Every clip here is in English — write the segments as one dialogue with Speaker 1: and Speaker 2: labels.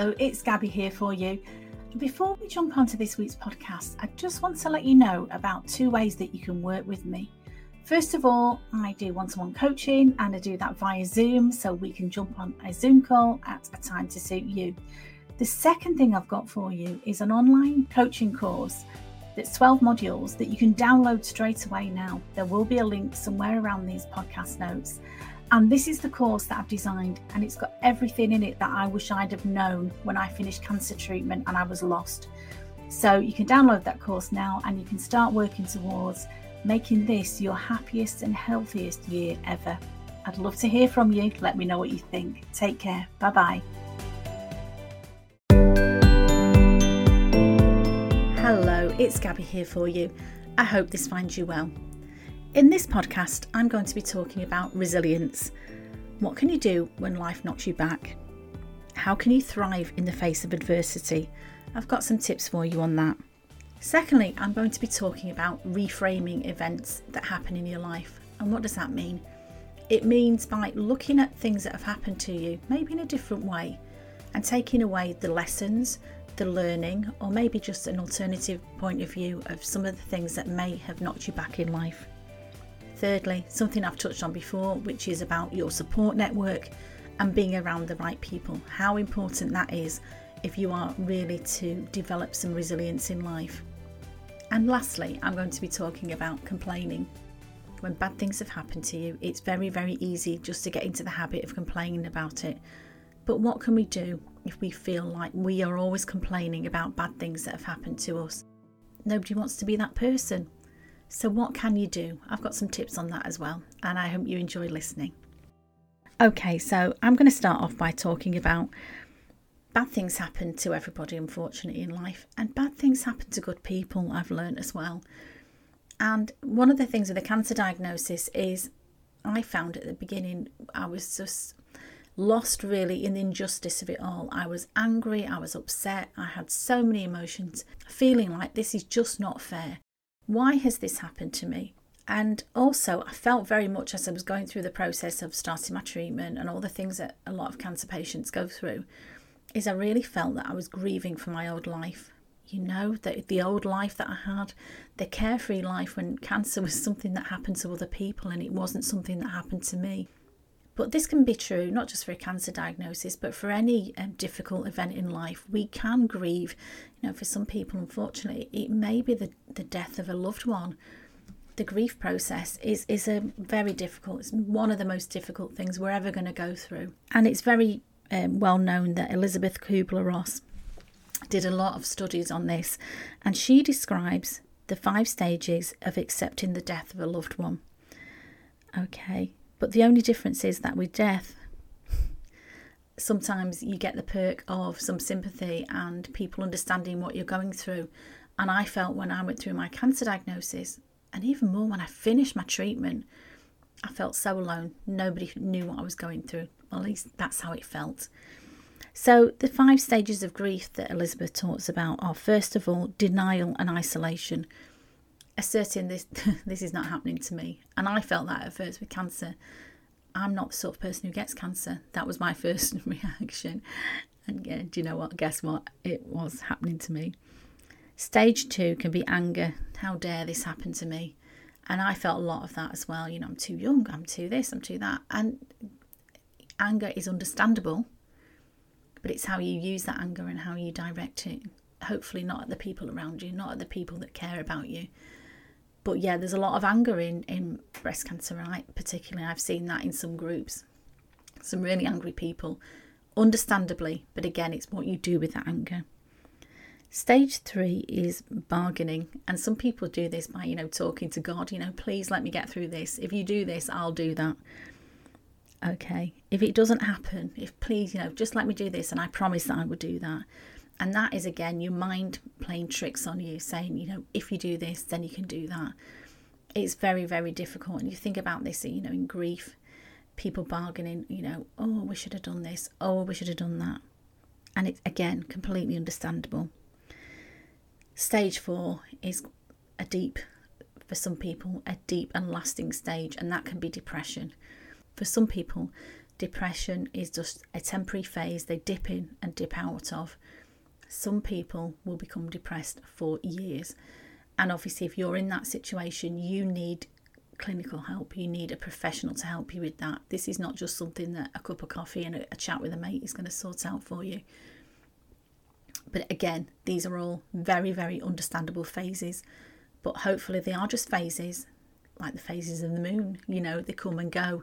Speaker 1: Hello, it's Gabby here for you. Before we jump onto this week's podcast, I just want to let you know about two ways that you can work with me. First of all, I do one to one coaching and I do that via Zoom so we can jump on a Zoom call at a time to suit you. The second thing I've got for you is an online coaching course that's 12 modules that you can download straight away now. There will be a link somewhere around these podcast notes. And this is the course that I've designed, and it's got everything in it that I wish I'd have known when I finished cancer treatment and I was lost. So you can download that course now and you can start working towards making this your happiest and healthiest year ever. I'd love to hear from you. Let me know what you think. Take care. Bye bye. Hello, it's Gabby here for you. I hope this finds you well. In this podcast, I'm going to be talking about resilience. What can you do when life knocks you back? How can you thrive in the face of adversity? I've got some tips for you on that. Secondly, I'm going to be talking about reframing events that happen in your life. And what does that mean? It means by looking at things that have happened to you, maybe in a different way, and taking away the lessons, the learning, or maybe just an alternative point of view of some of the things that may have knocked you back in life. Thirdly, something I've touched on before, which is about your support network and being around the right people. How important that is if you are really to develop some resilience in life. And lastly, I'm going to be talking about complaining. When bad things have happened to you, it's very, very easy just to get into the habit of complaining about it. But what can we do if we feel like we are always complaining about bad things that have happened to us? Nobody wants to be that person. So, what can you do? I've got some tips on that as well, and I hope you enjoy listening. Okay, so I'm going to start off by talking about bad things happen to everybody, unfortunately, in life, and bad things happen to good people, I've learned as well. And one of the things with a cancer diagnosis is I found at the beginning I was just lost really in the injustice of it all. I was angry, I was upset, I had so many emotions, feeling like this is just not fair why has this happened to me? And also, I felt very much as I was going through the process of starting my treatment and all the things that a lot of cancer patients go through, is I really felt that I was grieving for my old life. You know, that the old life that I had, the carefree life when cancer was something that happened to other people and it wasn't something that happened to me. But this can be true not just for a cancer diagnosis, but for any um, difficult event in life. We can grieve. You know, for some people, unfortunately, it may be the, the death of a loved one. The grief process is, is a very difficult, it's one of the most difficult things we're ever going to go through. And it's very um, well known that Elizabeth Kubler Ross did a lot of studies on this, and she describes the five stages of accepting the death of a loved one. Okay, but the only difference is that with death, sometimes you get the perk of some sympathy and people understanding what you're going through. And I felt when I went through my cancer diagnosis, and even more when I finished my treatment, I felt so alone. Nobody knew what I was going through. Well, at least that's how it felt. So, the five stages of grief that Elizabeth talks about are first of all, denial and isolation, asserting this this is not happening to me. And I felt that at first with cancer. I'm not the sort of person who gets cancer. That was my first reaction. And yeah, do you know what? Guess what? It was happening to me. Stage two can be anger. How dare this happen to me? And I felt a lot of that as well. You know, I'm too young, I'm too this, I'm too that. And anger is understandable, but it's how you use that anger and how you direct it. Hopefully, not at the people around you, not at the people that care about you, but yeah, there's a lot of anger in, in breast cancer, right? Particularly, I've seen that in some groups. Some really angry people, understandably, but again, it's what you do with that anger. Stage three is bargaining, and some people do this by, you know, talking to God, you know, please let me get through this. If you do this, I'll do that. Okay. If it doesn't happen, if please, you know, just let me do this, and I promise that I would do that. And that is again your mind playing tricks on you, saying, you know, if you do this, then you can do that. It's very, very difficult. And you think about this, you know, in grief, people bargaining, you know, oh, we should have done this, oh, we should have done that. And it's again completely understandable. Stage four is a deep, for some people, a deep and lasting stage, and that can be depression. For some people, depression is just a temporary phase they dip in and dip out of. Some people will become depressed for years. And obviously, if you're in that situation, you need clinical help. You need a professional to help you with that. This is not just something that a cup of coffee and a, chat with a mate is going to sort out for you. But again, these are all very, very understandable phases. But hopefully, they are just phases, like the phases of the moon. You know, they come and go.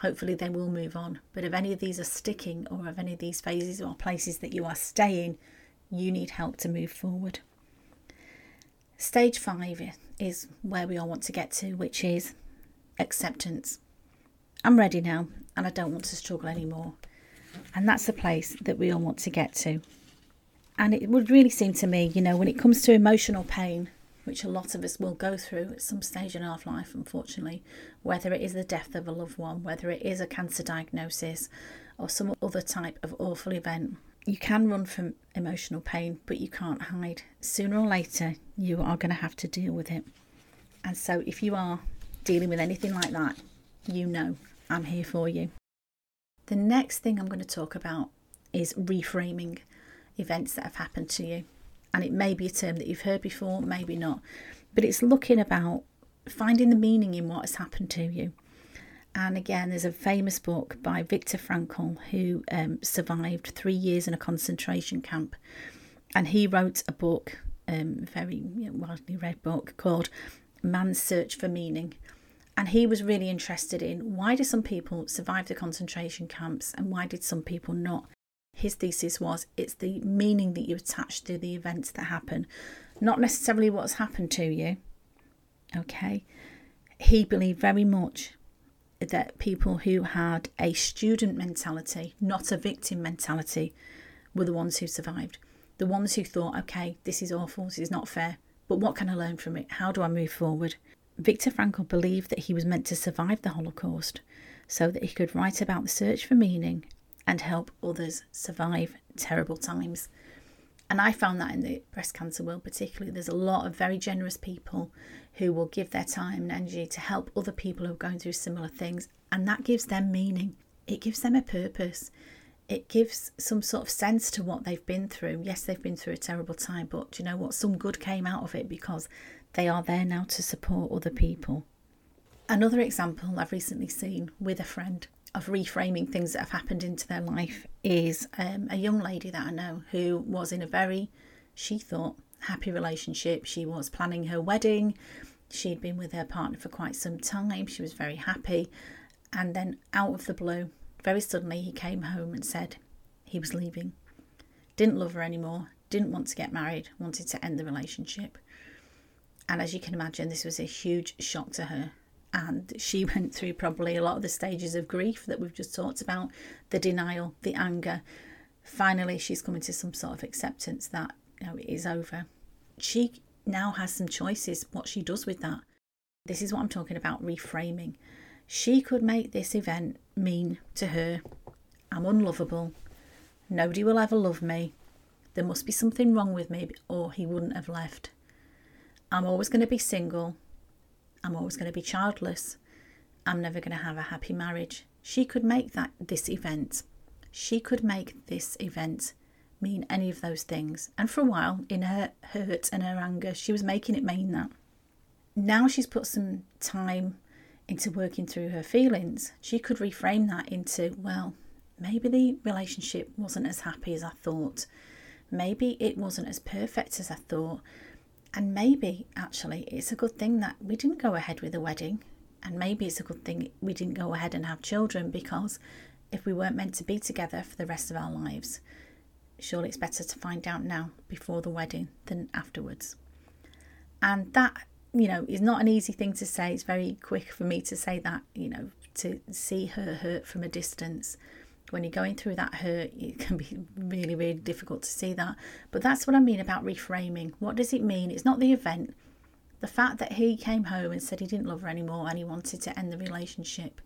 Speaker 1: Hopefully, they will move on. But if any of these are sticking, or if any of these phases or places that you are staying, you need help to move forward. Stage five is where we all want to get to, which is acceptance. I'm ready now and I don't want to struggle anymore. And that's the place that we all want to get to. And it would really seem to me, you know, when it comes to emotional pain, which a lot of us will go through at some stage in our life, unfortunately, whether it is the death of a loved one, whether it is a cancer diagnosis, or some other type of awful event, you can run from emotional pain, but you can't hide. Sooner or later, you are going to have to deal with it. And so, if you are dealing with anything like that, you know I'm here for you. The next thing I'm going to talk about is reframing events that have happened to you. And it may be a term that you've heard before, maybe not, but it's looking about finding the meaning in what has happened to you. And again, there's a famous book by Viktor Frankl who um, survived three years in a concentration camp. And he wrote a book, um, very you know, widely read book, called Man's Search for Meaning. And he was really interested in why do some people survive the concentration camps and why did some people not? his thesis was it's the meaning that you attach to the events that happen, not necessarily what's happened to you. Okay. He believed very much that people who had a student mentality, not a victim mentality, were the ones who survived. The ones who thought, okay, this is awful, this is not fair, but what can I learn from it? How do I move forward? Viktor Frankl believed that he was meant to survive the Holocaust so that he could write about the search for meaning and help others survive terrible times. And I found that in the breast cancer world, particularly, there's a lot of very generous people who will give their time and energy to help other people who are going through similar things. And that gives them meaning, it gives them a purpose, it gives some sort of sense to what they've been through. Yes, they've been through a terrible time, but you know what? Some good came out of it because they are there now to support other people. Another example I've recently seen with a friend of reframing things that have happened into their life is um, a young lady that I know who was in a very, she thought, happy relationship. She was planning her wedding. She'd been with her partner for quite some time. She was very happy. And then, out of the blue, very suddenly, he came home and said he was leaving. Didn't love her anymore, didn't want to get married, wanted to end the relationship. And as you can imagine, this was a huge shock to her and she went through probably a lot of the stages of grief that we've just talked about the denial the anger. Finally she's coming to some sort of acceptance that you know it is over. She now has some choices what she does with that. This is what i'm talking about reframing. She could make this event mean to her i'm unlovable. Nobody will ever love me. There must be something wrong with me or he wouldn't have left. I'm always going to be single I'm always going to be childless. I'm never going to have a happy marriage. She could make that this event. She could make this event mean any of those things. And for a while, in her hurt and her anger, she was making it mean that. Now she's put some time into working through her feelings. She could reframe that into, well, maybe the relationship wasn't as happy as I thought. Maybe it wasn't as perfect as I thought. And maybe actually it's a good thing that we didn't go ahead with the wedding. And maybe it's a good thing we didn't go ahead and have children because if we weren't meant to be together for the rest of our lives, surely it's better to find out now before the wedding than afterwards. And that, you know, is not an easy thing to say. It's very quick for me to say that, you know, to see her hurt from a distance when you're going through that hurt, it can be really, really difficult to see that. But that's what I mean about reframing. What does it mean? It's not the event. The fact that he came home and said he didn't love her anymore and he wanted to end the relationship.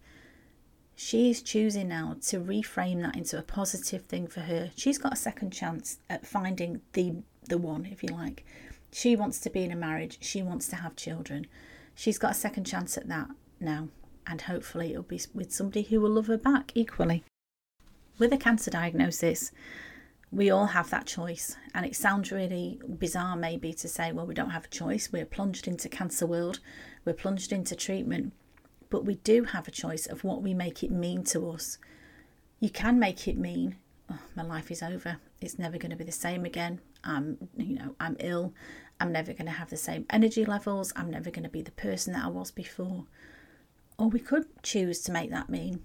Speaker 1: She is choosing now to reframe that into a positive thing for her. She's got a second chance at finding the the one, if you like. She wants to be in a marriage. She wants to have children. She's got a second chance at that now, and hopefully it'll be with somebody who will love her back equally. With a cancer diagnosis, we all have that choice. And it sounds really bizarre, maybe, to say, well, we don't have a choice. We're plunged into cancer world, we're plunged into treatment. But we do have a choice of what we make it mean to us. You can make it mean, oh, my life is over. It's never going to be the same again. I'm, you know, I'm ill. I'm never going to have the same energy levels. I'm never going to be the person that I was before. Or we could choose to make that mean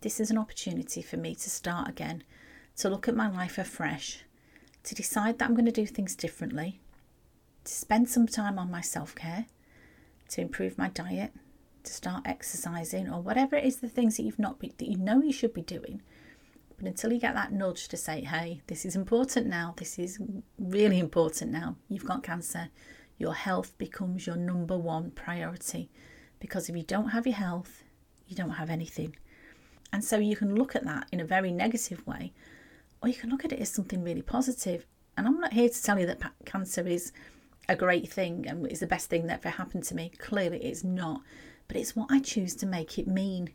Speaker 1: this is an opportunity for me to start again, to look at my life afresh, to decide that I'm going to do things differently, to spend some time on my self care, to improve my diet, to start exercising, or whatever it is the things that you've not that you know you should be doing. But until you get that nudge to say, hey, this is important now, this is really important now, you've got cancer, your health becomes your number one priority. Because if you don't have your health, you don't have anything. And so you can look at that in a very negative way, or you can look at it as something really positive. And I'm not here to tell you that cancer is a great thing and is the best thing that ever happened to me. Clearly, it's not. But it's what I choose to make it mean.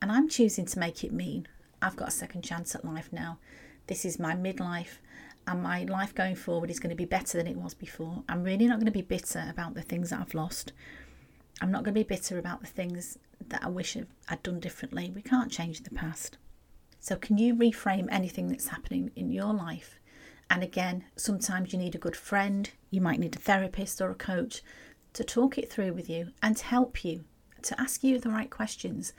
Speaker 1: And I'm choosing to make it mean. I've got a second chance at life now. This is my midlife, and my life going forward is going to be better than it was before. I'm really not going to be bitter about the things that I've lost. I'm not going to be bitter about the things that I wish I'd done differently. We can't change the past. So, can you reframe anything that's happening in your life? And again, sometimes you need a good friend, you might need a therapist or a coach to talk it through with you and to help you, to ask you the right questions.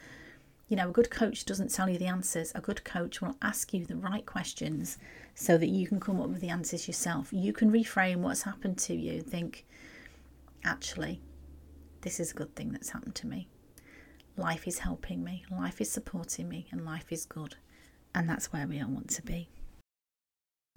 Speaker 1: You know, a good coach doesn't tell you the answers, a good coach will ask you the right questions so that you can come up with the answers yourself. You can reframe what's happened to you and think, actually, this is a good thing that's happened to me. Life is helping me, life is supporting me, and life is good. And that's where we all want to be.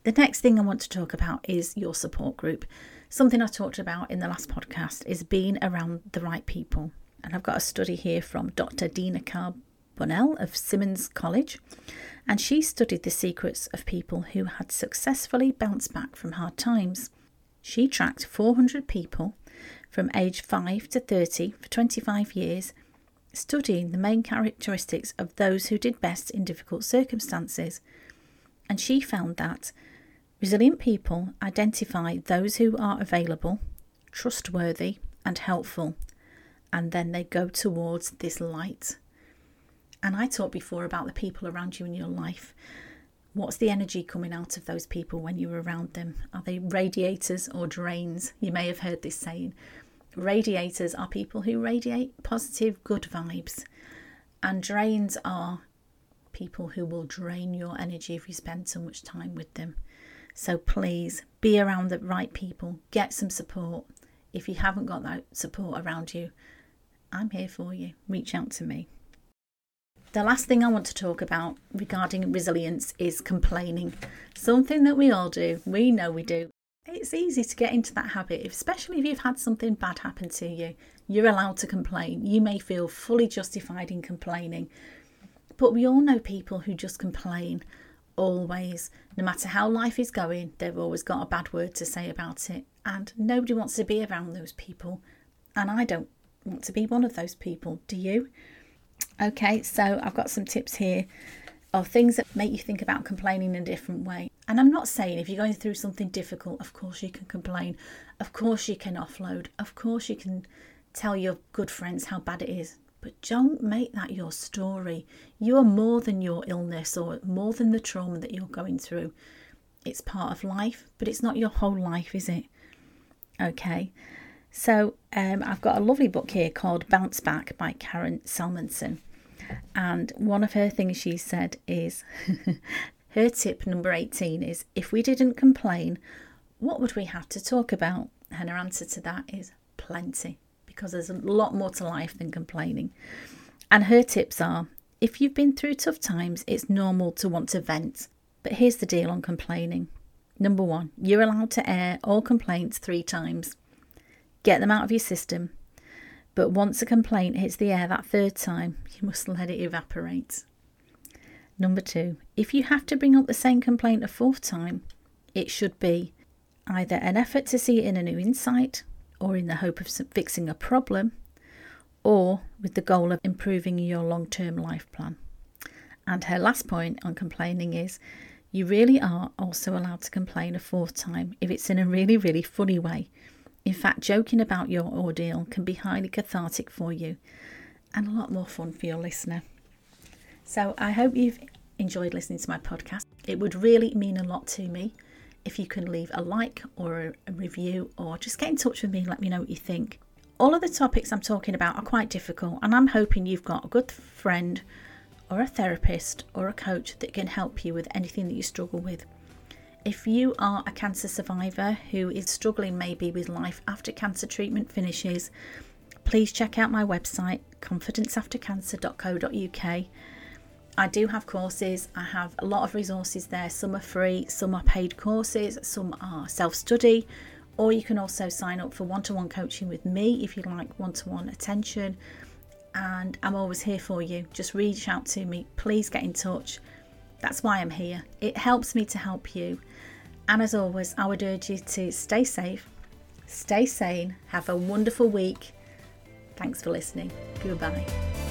Speaker 1: The next thing I want to talk about is your support group. Something I talked about in the last podcast is being around the right people. And I've got a study here from Dr. Dina Carbonell of Simmons College. And she studied the secrets of people who had successfully bounced back from hard times. She tracked 400 people from age 5 to 30 for 25 years, studying the main characteristics of those who did best in difficult circumstances. And she found that resilient people identify those who are available, trustworthy, and helpful, and then they go towards this light. And I talked before about the people around you in your life. What's the energy coming out of those people when you're around them? Are they radiators or drains? You may have heard this saying. Radiators are people who radiate positive, good vibes, and drains are people who will drain your energy if you spend so much time with them. So please be around the right people, get some support. If you haven't got that support around you, I'm here for you. Reach out to me. The last thing I want to talk about regarding resilience is complaining. Something that we all do, we know we do, it's easy to get into that habit, especially if you've had something bad happen to you. You're allowed to complain. You may feel fully justified in complaining. But we all know people who just complain always. No matter how life is going, they've always got a bad word to say about it. And nobody wants to be around those people. And I don't want to be one of those people. Do you? Okay, so I've got some tips here of things that make you think about complaining in a different way. And I'm not saying if you're going through something difficult, of course you can complain, of course you can offload, of course you can tell your good friends how bad it is. But don't make that your story. You are more than your illness or more than the trauma that you're going through. It's part of life, but it's not your whole life, is it? Okay. So um, I've got a lovely book here called Bounce Back by Karen Salmansohn. And one of her things she said is her tip number 18 is if we didn't complain, what would we have to talk about? And her answer to that is plenty, because there's a lot more to life than complaining. And her tips are if you've been through tough times, it's normal to want to vent. But here's the deal on complaining. Number one, you're allowed to air all complaints three times. Get them out of your system but once a complaint hits the air that third time, you must let it evaporate. Number two, if you have to bring up the same complaint a fourth time, it should be either an effort to see it in a new insight, or in the hope of fixing a problem, or with the goal of improving your long term life plan. And her last point on complaining is you really are also allowed to complain a fourth time if it's in a really, really funny way. In fact, joking about your ordeal can be highly cathartic for you and a lot more fun for your listener. So I hope you've enjoyed listening to my podcast. It would really mean a lot to me if you can leave a like or a review or just get in touch with me and let me know what you think. All of the topics I'm talking about are quite difficult, and I'm hoping you've got a good friend or a therapist or a coach that can help you with anything that you struggle with. If you are a cancer survivor who is struggling maybe with life after cancer treatment finishes, please check out my website confidenceaftercancer.co.uk. I do have courses, I have a lot of resources there. Some are free, some are paid courses, some are self study, or you can also sign up for one to one coaching with me if you like one to one attention. And I'm always here for you. Just reach out to me, please get in touch. That's why I'm here. It helps me to help you. And as always, I would urge you to stay safe, stay sane, have a wonderful week. Thanks for listening. Goodbye.